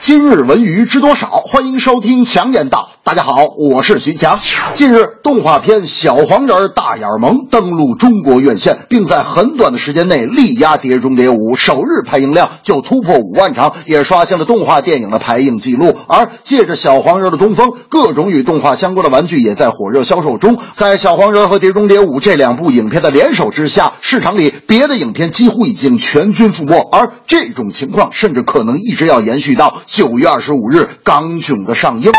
今日文娱知多少？欢迎收听强言道。大家好，我是徐强。近日，动画片《小黄人大眼萌》登陆中国院线，并在很短的时间内力压《碟中谍五》，首日排映量就突破五万场，也刷新了动画电影的排映记录。而借着小黄人的东风，各种与动画相关的玩具也在火热销售中。在小黄人和《碟中谍五》这两部影片的联手之下，市场里别的影片几乎已经全军覆没，而这种情况甚至可能一直要延续到九月二十五日刚囧的上映。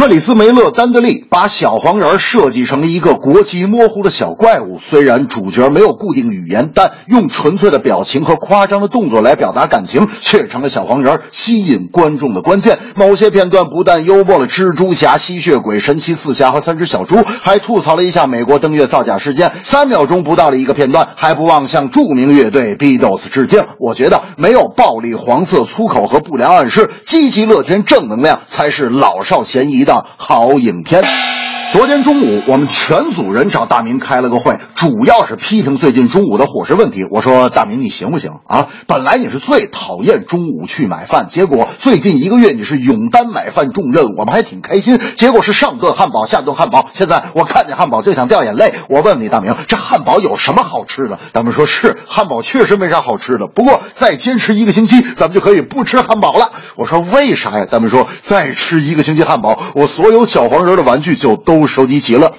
克里斯梅勒丹德利把小黄人设计成了一个国籍模糊的小怪物。虽然主角没有固定语言，但用纯粹的表情和夸张的动作来表达感情，却成了小黄人吸引观众的关键。某些片段不但幽默了蜘蛛侠、吸血鬼、神奇四侠和三只小猪，还吐槽了一下美国登月造假事件。三秒钟不到的一个片段，还不忘向著名乐队 Beatles 致敬。我觉得没有暴力、黄色、粗口和不良暗示，积极乐天、正能量才是老少咸宜。的好影片。昨天中午，我们全组人找大明开了个会，主要是批评最近中午的伙食问题。我说：“大明，你行不行啊？本来你是最讨厌中午去买饭，结果最近一个月你是勇担买饭重任，我们还挺开心。结果是上顿汉堡，下顿汉堡，现在我看见汉堡就想掉眼泪。我问问你，大明，这汉堡有什么好吃的？大明说是汉堡确实没啥好吃的，不过再坚持一个星期，咱们就可以不吃汉堡了。我说为啥呀？大明说再吃一个星期汉堡，我所有小黄人的玩具就都。收集齐了。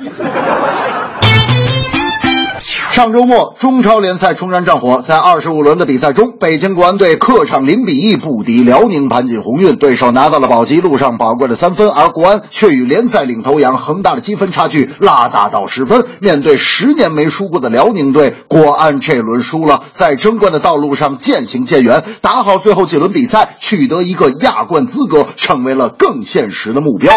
上周末，中超联赛冲山战火，在二十五轮的比赛中，北京国安队客场零比一不敌辽宁盘锦宏运，对手拿到了保级路上宝贵的三分，而国安却与联赛领头羊恒大的积分差距拉大到十分。面对十年没输过的辽宁队，国安这轮输了，在争冠的道路上渐行渐远。打好最后几轮比赛，取得一个亚冠资格，成为了更现实的目标。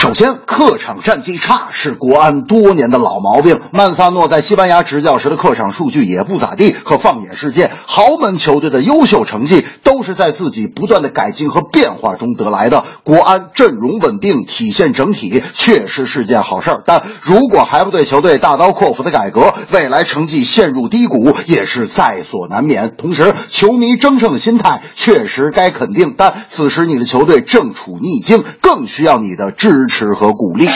首先，客场战绩差是国安多年的老毛病。曼萨诺在西班牙执教时的客场数据也不咋地。可放眼世界，豪门球队的优秀成绩都是在自己不断的改进和变化中得来的。国安阵容稳定，体现整体，确实是件好事儿。但如果还不对球队大刀阔斧的改革，未来成绩陷入低谷也是在所难免。同时，球迷争胜的心态确实该肯定，但此时你的球队正处逆境，更需要你的支。持和鼓励，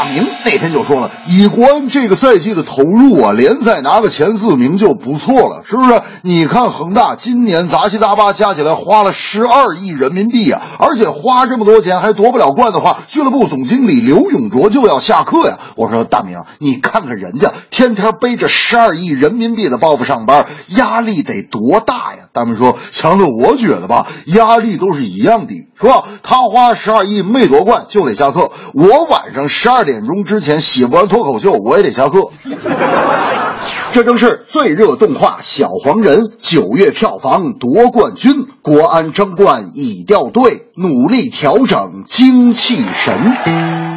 大明那天就说了，以国安这个赛季的投入啊，联赛拿个前四名就不错了，是不是？你看恒大今年杂七杂八加起来花了十二亿人民币啊，而且花这么多钱还夺不了冠的话，俱乐部总经理刘永卓就要下课呀。我说大明，你看看人家天天背着十二亿人民币的包袱上班，压力得多大呀？大明说，强子，我觉得吧，压力都是一样的。是吧？他花十二亿没夺冠就得下课。我晚上十二点钟之前写不完脱口秀，我也得下课。这正是最热动画《小黄人》九月票房夺冠军，国安争冠已掉队，努力调整精气神。